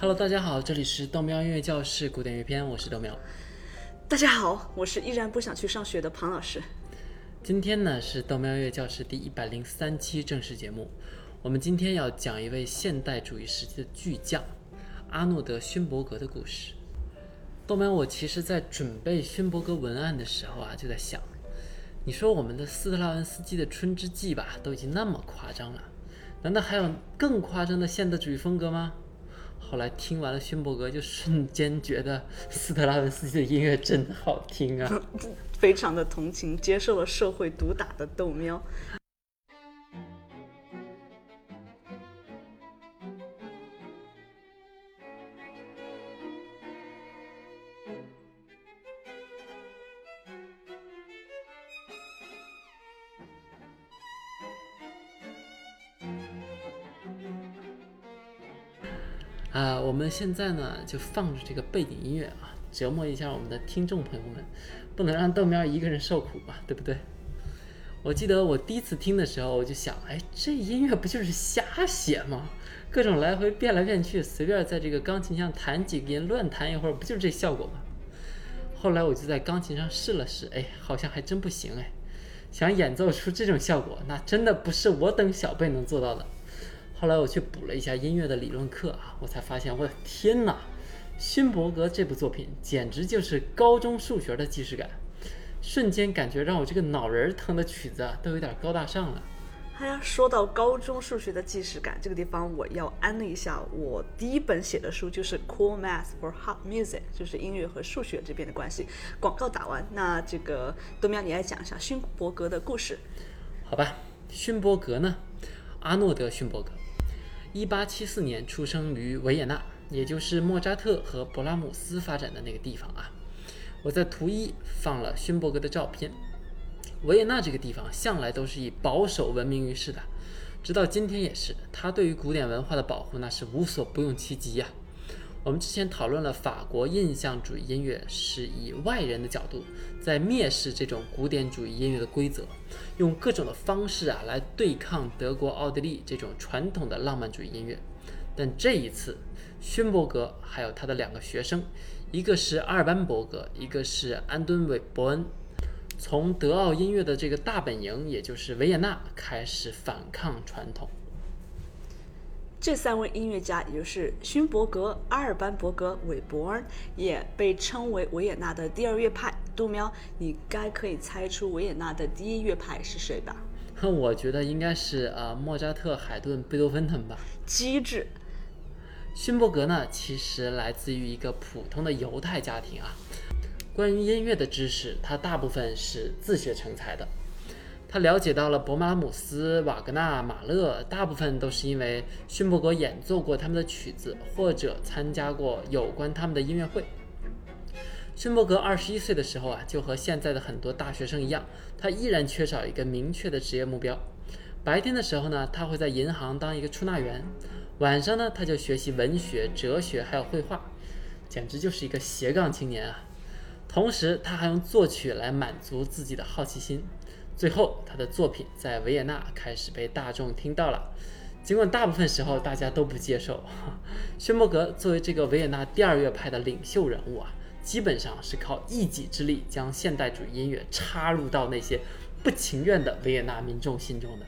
Hello，大家好，这里是豆苗音乐教室古典乐篇，我是豆苗。大家好，我是依然不想去上学的庞老师。今天呢是豆苗音乐教室第一百零三期正式节目。我们今天要讲一位现代主义时期的巨匠阿诺德·勋伯格的故事。豆苗，我其实在准备勋伯格文案的时候啊，就在想，你说我们的斯特拉文斯基的《春之祭》吧，都已经那么夸张了，难道还有更夸张的现代主义风格吗？后来听完了勋伯格，就瞬间觉得斯特拉文斯基的音乐真好听啊，非常的同情接受了社会毒打的豆喵。们现在呢就放着这个背景音乐啊，折磨一下我们的听众朋友们，不能让豆苗一个人受苦吧，对不对？我记得我第一次听的时候，我就想，哎，这音乐不就是瞎写吗？各种来回变来变去，随便在这个钢琴上弹几遍，乱弹一会儿，不就是这效果吗？后来我就在钢琴上试了试，哎，好像还真不行哎。想演奏出这种效果，那真的不是我等小辈能做到的。后来我去补了一下音乐的理论课啊，我才发现，我的天哪，勋伯格这部作品简直就是高中数学的既视感，瞬间感觉让我这个脑仁疼的曲子啊都有点高大上了。哎呀，说到高中数学的既视感，这个地方我要安利一下我第一本写的书，就是《Cool Math for Hot Music》，就是音乐和数学这边的关系。广告打完，那这个豆苗你来讲一下勋伯格的故事。好吧，勋伯格呢，阿诺德·勋伯格。一八七四年出生于维也纳，也就是莫扎特和勃拉姆斯发展的那个地方啊。我在图一放了勋伯格的照片。维也纳这个地方向来都是以保守闻名于世的，直到今天也是。他对于古典文化的保护那是无所不用其极呀。我们之前讨论了法国印象主义音乐是以外人的角度在蔑视这种古典主义音乐的规则，用各种的方式啊来对抗德国、奥地利这种传统的浪漫主义音乐。但这一次，勋伯格还有他的两个学生，一个是阿尔班伯格，一个是安敦韦伯恩，从德奥音乐的这个大本营，也就是维也纳开始反抗传统。这三位音乐家，也就是勋伯格、阿尔班伯格、韦伯恩，也被称为维也纳的第二乐派。杜喵，你该可以猜出维也纳的第一乐派是谁吧？我觉得应该是呃莫扎特、海顿、贝多芬他们吧。机智。勋伯格呢，其实来自于一个普通的犹太家庭啊。关于音乐的知识，他大部分是自学成才的。他了解到了伯拉姆斯、瓦格纳、马勒，大部分都是因为勋伯格演奏过他们的曲子，或者参加过有关他们的音乐会。勋伯格二十一岁的时候啊，就和现在的很多大学生一样，他依然缺少一个明确的职业目标。白天的时候呢，他会在银行当一个出纳员；晚上呢，他就学习文学、哲学还有绘画，简直就是一个斜杠青年啊！同时，他还用作曲来满足自己的好奇心。最后，他的作品在维也纳开始被大众听到了。尽管大部分时候大家都不接受，勋伯格作为这个维也纳第二乐派的领袖人物啊，基本上是靠一己之力将现代主义音乐插入到那些不情愿的维也纳民众心中的。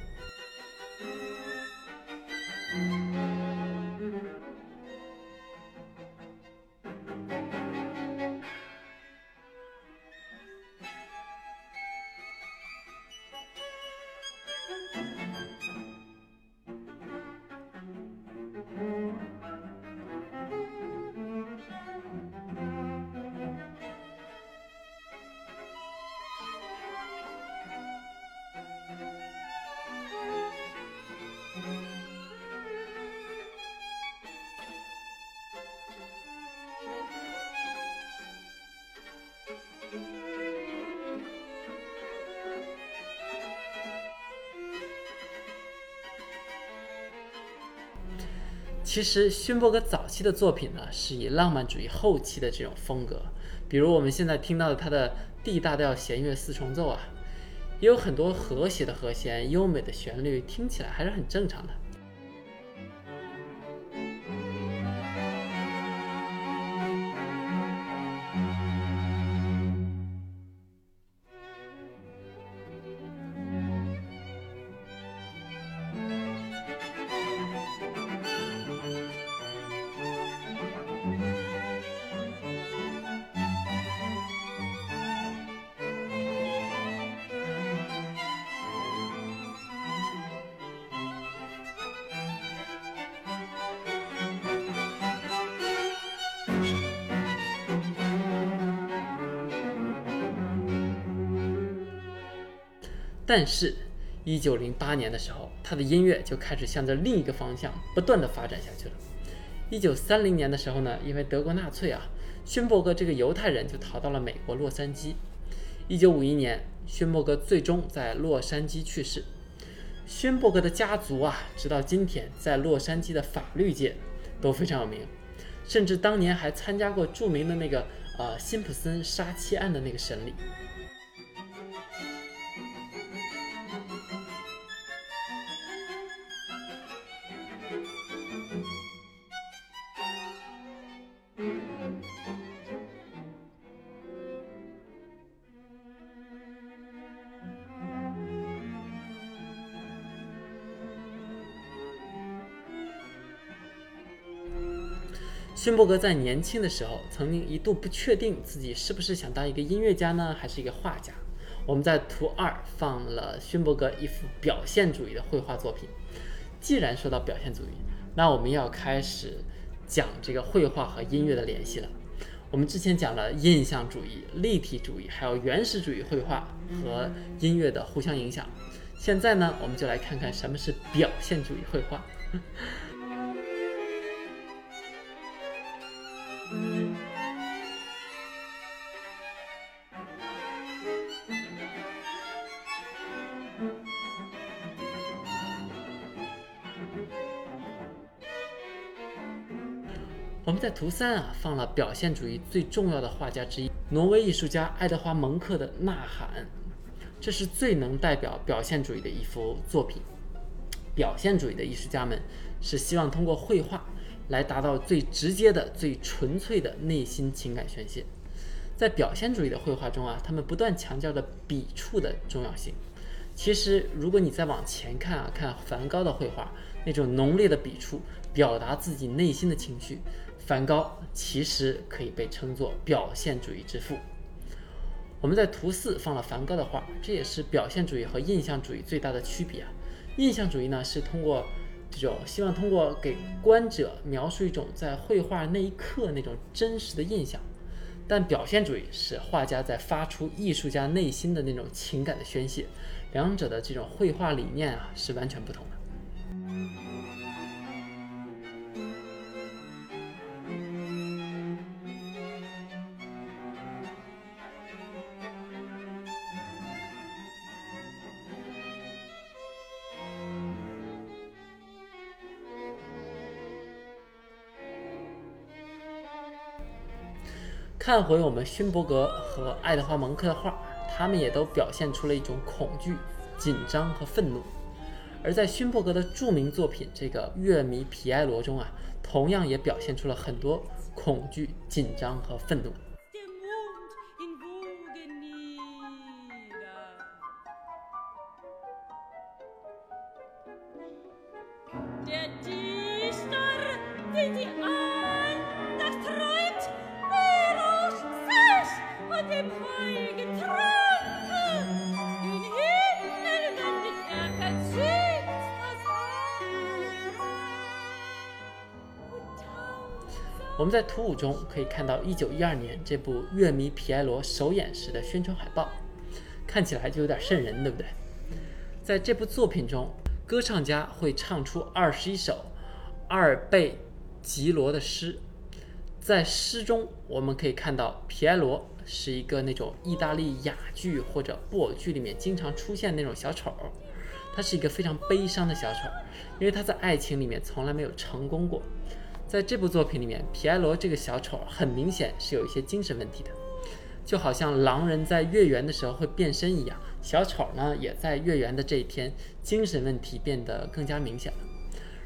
其实勋伯格早期的作品呢，是以浪漫主义后期的这种风格，比如我们现在听到的他的 D 大调弦乐四重奏啊，也有很多和谐的和弦、优美的旋律，听起来还是很正常的。但是，一九零八年的时候，他的音乐就开始向着另一个方向不断的发展下去了。一九三零年的时候呢，因为德国纳粹啊，勋伯格这个犹太人就逃到了美国洛杉矶。一九五一年，勋伯格最终在洛杉矶去世。勋伯格的家族啊，直到今天在洛杉矶的法律界都非常有名，甚至当年还参加过著名的那个呃辛普森杀妻案的那个审理。勋伯格在年轻的时候，曾经一度不确定自己是不是想当一个音乐家呢，还是一个画家。我们在图二放了勋伯格一幅表现主义的绘画作品。既然说到表现主义，那我们要开始讲这个绘画和音乐的联系了。我们之前讲了印象主义、立体主义，还有原始主义绘画和音乐的互相影响。现在呢，我们就来看看什么是表现主义绘画。我们在图三啊放了表现主义最重要的画家之一，挪威艺术家爱德华蒙克的《呐喊》，这是最能代表表现主义的一幅作品。表现主义的艺术家们是希望通过绘画来达到最直接的、最纯粹的内心情感宣泄。在表现主义的绘画中啊，他们不断强调着笔触的重要性。其实，如果你再往前看啊，看梵高的绘画，那种浓烈的笔触，表达自己内心的情绪。梵高其实可以被称作表现主义之父。我们在图四放了梵高的画，这也是表现主义和印象主义最大的区别啊。印象主义呢是通过这种希望通过给观者描述一种在绘画那一刻那种真实的印象，但表现主义是画家在发出艺术家内心的那种情感的宣泄，两者的这种绘画理念啊是完全不同的。看回我们勋伯格和爱德华蒙克的画，他们也都表现出了一种恐惧、紧张和愤怒。而在勋伯格的著名作品《这个乐迷皮埃罗》中啊，同样也表现出了很多恐惧、紧张和愤怒。我们在图五中可以看到1912年这部《乐迷皮埃罗》首演时的宣传海报，看起来就有点瘆人，对不对？在这部作品中，歌唱家会唱出二十一首阿尔贝吉罗的诗，在诗中我们可以看到皮埃罗是一个那种意大利哑剧或者布偶剧里面经常出现的那种小丑，他是一个非常悲伤的小丑，因为他在爱情里面从来没有成功过。在这部作品里面，皮埃罗这个小丑很明显是有一些精神问题的，就好像狼人在月圆的时候会变身一样，小丑呢也在月圆的这一天精神问题变得更加明显了。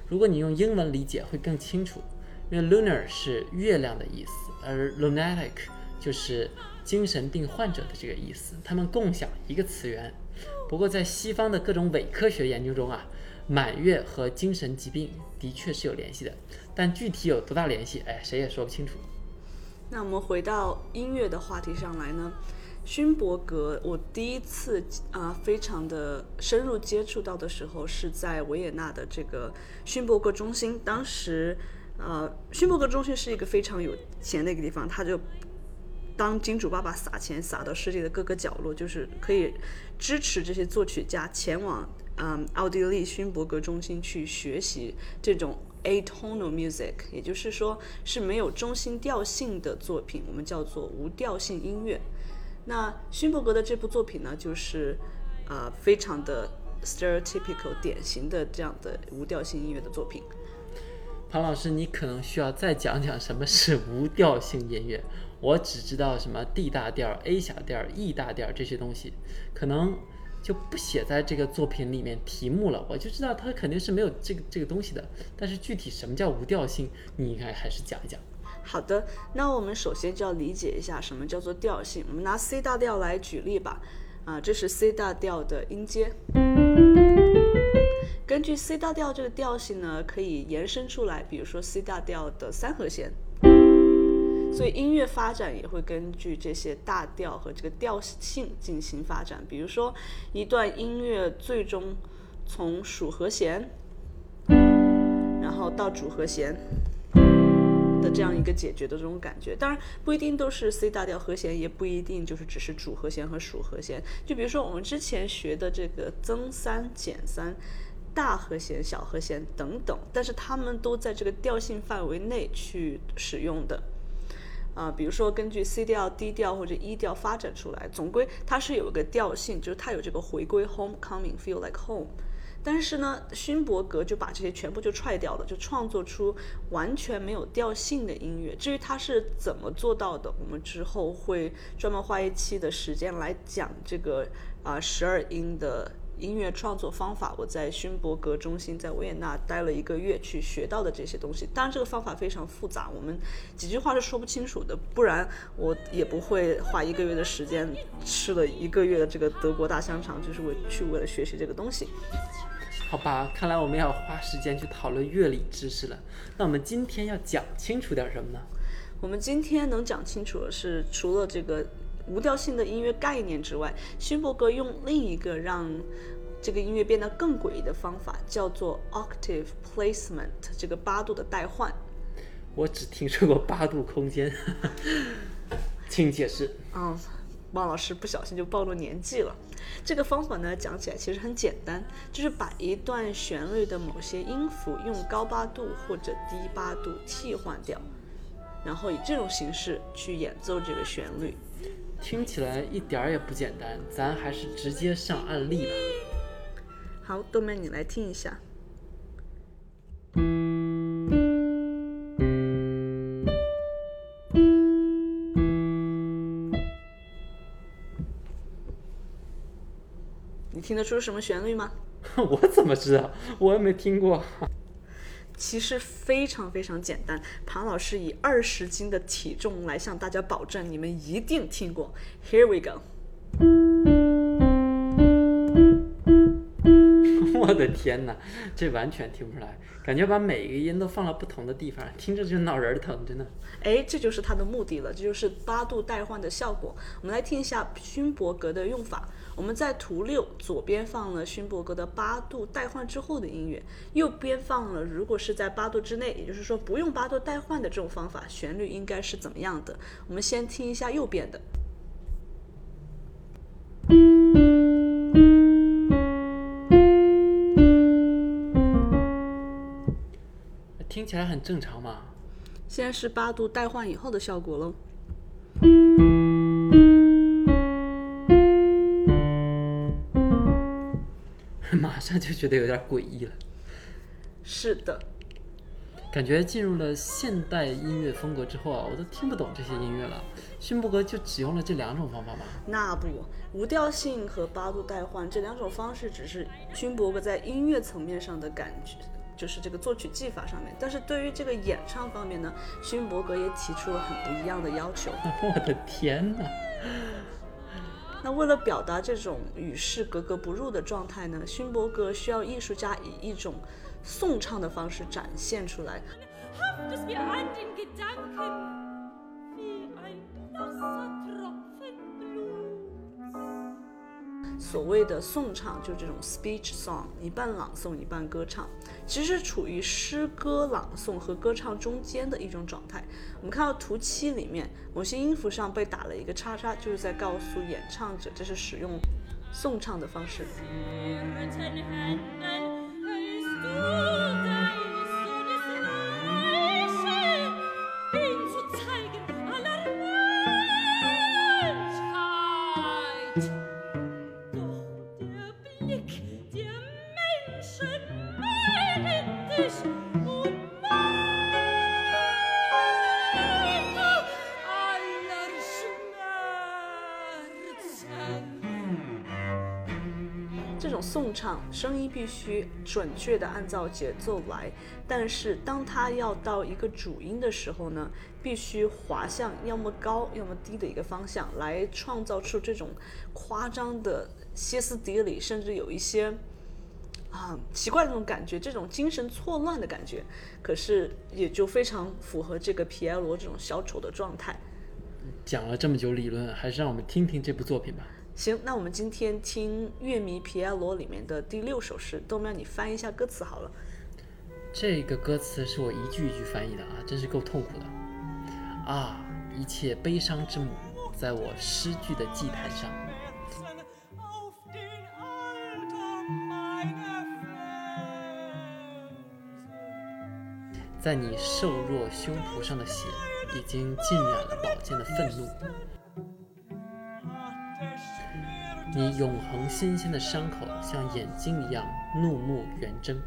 如果你用英文理解会更清楚，因为 lunar 是月亮的意思，而 lunatic 就是精神病患者的这个意思，他们共享一个词源。不过在西方的各种伪科学研究中啊。满月和精神疾病的确是有联系的，但具体有多大联系，哎，谁也说不清楚。那我们回到音乐的话题上来呢？勋伯格，我第一次啊，非常的深入接触到的时候，是在维也纳的这个勋伯格中心。当时，呃，勋伯格中心是一个非常有钱的一个地方，他就当金主爸爸撒钱撒到世界的各个角落，就是可以支持这些作曲家前往嗯奥地利勋伯格中心去学习这种 atonal music，也就是说是没有中心调性的作品，我们叫做无调性音乐。那勋伯格的这部作品呢，就是呃非常的 stereotypical 典型的这样的无调性音乐的作品。庞老师，你可能需要再讲讲什么是无调性音乐。我只知道什么 D 大调、A 小调、E 大调这些东西，可能就不写在这个作品里面题目了。我就知道它肯定是没有这个这个东西的，但是具体什么叫无调性，你应该还是讲一讲。好的，那我们首先就要理解一下什么叫做调性。我们拿 C 大调来举例吧。啊，这是 C 大调的音阶。根据 C 大调这个调性呢，可以延伸出来，比如说 C 大调的三和弦。所以音乐发展也会根据这些大调和这个调性进行发展。比如说，一段音乐最终从属和弦，然后到主和弦。的这样一个解决的这种感觉，当然不一定都是 C 大调和弦，也不一定就是只是主和弦和属和弦。就比如说我们之前学的这个增三减三、大和弦、小和弦等等，但是它们都在这个调性范围内去使用的。啊，比如说根据 C 调、D 调或者 E 调发展出来，总归它是有一个调性，就是它有这个回归 homecoming feel like home。但是呢，勋伯格就把这些全部就踹掉了，就创作出完全没有调性的音乐。至于他是怎么做到的，我们之后会专门花一期的时间来讲这个啊十二音的音乐创作方法。我在勋伯格中心在维也纳待了一个月，去学到的这些东西。当然，这个方法非常复杂，我们几句话是说不清楚的，不然我也不会花一个月的时间吃了一个月的这个德国大香肠，就是为去为了学习这个东西。好吧，看来我们要花时间去讨论乐理知识了。那我们今天要讲清楚点什么呢？我们今天能讲清楚的是，除了这个无调性的音乐概念之外，勋伯格用另一个让这个音乐变得更诡异的方法，叫做 octave placement，这个八度的代换。我只听说过八度空间，请解释。嗯。汪老师不小心就暴露年纪了。这个方法呢，讲起来其实很简单，就是把一段旋律的某些音符用高八度或者低八度替换掉，然后以这种形式去演奏这个旋律。听起来一点儿也不简单，咱还是直接上案例吧。好，豆妹你来听一下。你听得出什么旋律吗？我怎么知道？我也没听过。其实非常非常简单，庞老师以二十斤的体重来向大家保证，你们一定听过。Here we go。我的天哪，这完全听不出来，感觉把每一个音都放了不同的地方，听着就脑仁疼，真的。哎，这就是它的目的了，这就是八度代换的效果。我们来听一下勋伯格的用法。我们在图六左边放了勋伯格的八度代换之后的音乐，右边放了如果是在八度之内，也就是说不用八度代换的这种方法，旋律应该是怎么样的？我们先听一下右边的，听起来很正常嘛。现在是八度代换以后的效果喽。马上就觉得有点诡异了。是的，感觉进入了现代音乐风格之后啊，我都听不懂这些音乐了。勋伯格就只用了这两种方法吗？那不，无调性和八度代换这两种方式只是勋伯格在音乐层面上的感觉，就是这个作曲技法上面。但是对于这个演唱方面呢，勋伯格也提出了很不一样的要求。我的天哪！那为了表达这种与世格格不入的状态呢，勋伯格需要艺术家以一种颂唱的方式展现出来。所谓的颂唱，就是这种 speech song，一半朗诵一半歌唱，其实处于诗歌朗诵和歌唱中间的一种状态。我们看到图七里面，某些音符上被打了一个叉叉，就是在告诉演唱者这是使用颂唱的方式。声音必须准确的按照节奏来，但是当它要到一个主音的时候呢，必须滑向要么高要么低的一个方向，来创造出这种夸张的歇斯底里，甚至有一些啊奇怪的那种感觉，这种精神错乱的感觉。可是也就非常符合这个皮埃罗这种小丑的状态。讲了这么久理论，还是让我们听听这部作品吧。行，那我们今天听《乐迷皮埃罗》里面的第六首诗，豆苗你翻译一下歌词好了。这个歌词是我一句一句翻译的啊，真是够痛苦的。啊，一切悲伤之母，在我诗句的祭台上，在你瘦弱胸脯上的血，已经浸染了宝剑的愤怒。你永恒新鲜的伤口，像眼睛一样怒目圆睁。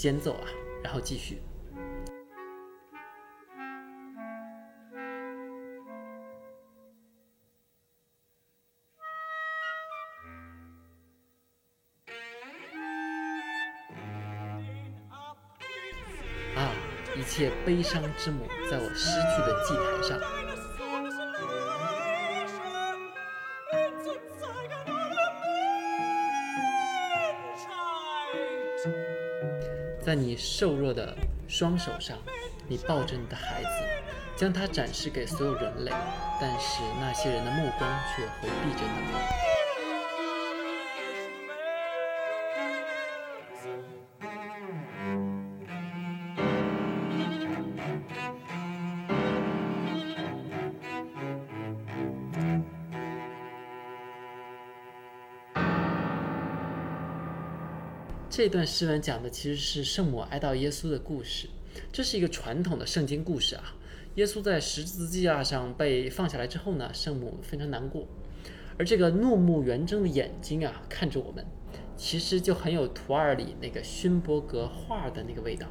间奏啊，然后继续。啊，一切悲伤之母，在我失去的祭坛上，在你瘦弱的双手上，你抱着你的孩子，将它展示给所有人类，但是那些人的目光却回避着你。这段诗文讲的其实是圣母哀悼耶稣的故事，这是一个传统的圣经故事啊。耶稣在十字架上被放下来之后呢，圣母非常难过，而这个怒目圆睁的眼睛啊，看着我们，其实就很有图二里那个勋伯格画的那个味道。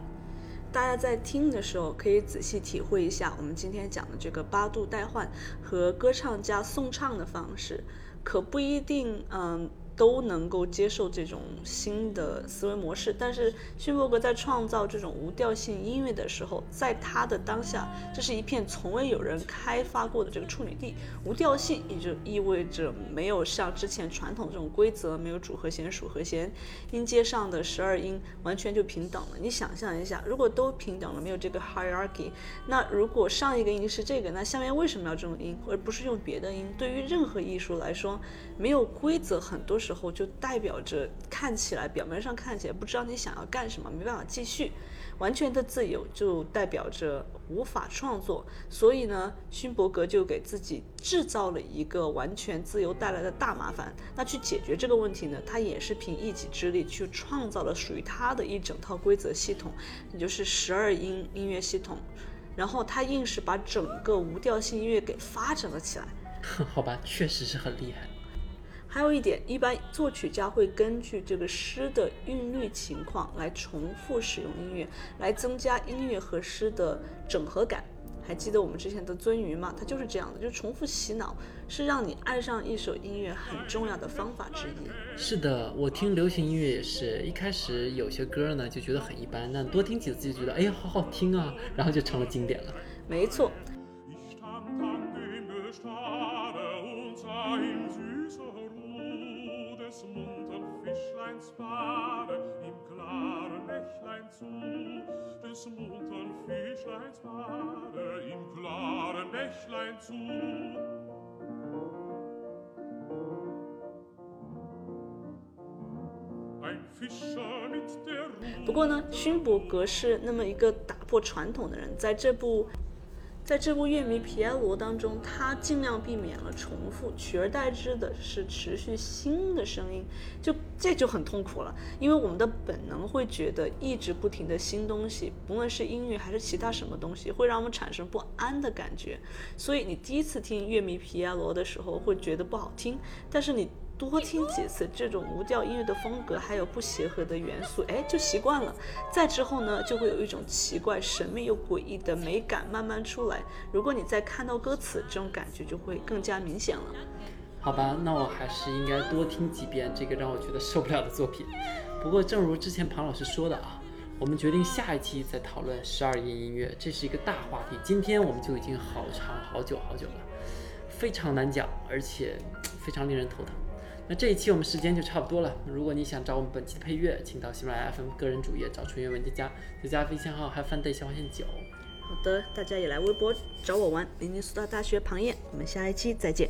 大家在听的时候可以仔细体会一下我们今天讲的这个八度代换和歌唱家颂唱的方式，可不一定嗯。都能够接受这种新的思维模式，但是勋伯格在创造这种无调性音乐的时候，在他的当下，这是一片从未有人开发过的这个处女地。无调性也就意味着没有像之前传统这种规则，没有主和弦、属和弦，音阶上的十二音完全就平等了。你想象一下，如果都平等了，没有这个 hierarchy，那如果上一个音是这个，那下面为什么要这种音，而不是用别的音？对于任何艺术来说，没有规则，很多时。时候就代表着看起来表面上看起来不知道你想要干什么，没办法继续。完全的自由就代表着无法创作。所以呢，勋伯格就给自己制造了一个完全自由带来的大麻烦。那去解决这个问题呢，他也是凭一己之力去创造了属于他的一整套规则系统，也就是十二音音乐系统。然后他硬是把整个无调性音乐给发展了起来。好吧，确实是很厉害。还有一点，一般作曲家会根据这个诗的韵律情况来重复使用音乐，来增加音乐和诗的整合感。还记得我们之前的鳟鱼吗？它就是这样的，就重复洗脑是让你爱上一首音乐很重要的方法之一。是的，我听流行音乐也是一开始有些歌呢就觉得很一般，但多听几次就觉得哎呀好好听啊，然后就成了经典了。没错。不过呢，勋伯格是那么一个打破传统的人，在这部，在这部乐迷皮埃罗当中，他尽量避免了重复，取而代之的是持续新的声音，就这就很痛苦了，因为我们的本能会觉得一直不停的新东西，不论是音乐还是其他什么东西，会让我们产生不安的感觉，所以你第一次听乐迷皮埃罗的时候会觉得不好听，但是你。多听几次这种无调音乐的风格，还有不协和的元素，哎，就习惯了。再之后呢，就会有一种奇怪、神秘又诡异的美感慢慢出来。如果你再看到歌词，这种感觉就会更加明显了。好吧，那我还是应该多听几遍这个让我觉得受不了的作品。不过，正如之前庞老师说的啊，我们决定下一期再讨论十二音音乐，这是一个大话题。今天我们就已经好长好久好久了，非常难讲，而且非常令人头疼。那这一期我们时间就差不多了。如果你想找我们本期的配乐，请到喜马拉雅 FM 个人主页找纯元文件夹，再加微信号 have fun day 小花线九。好的，大家也来微博找我玩。明尼苏大大学庞燕，我们下一期再见。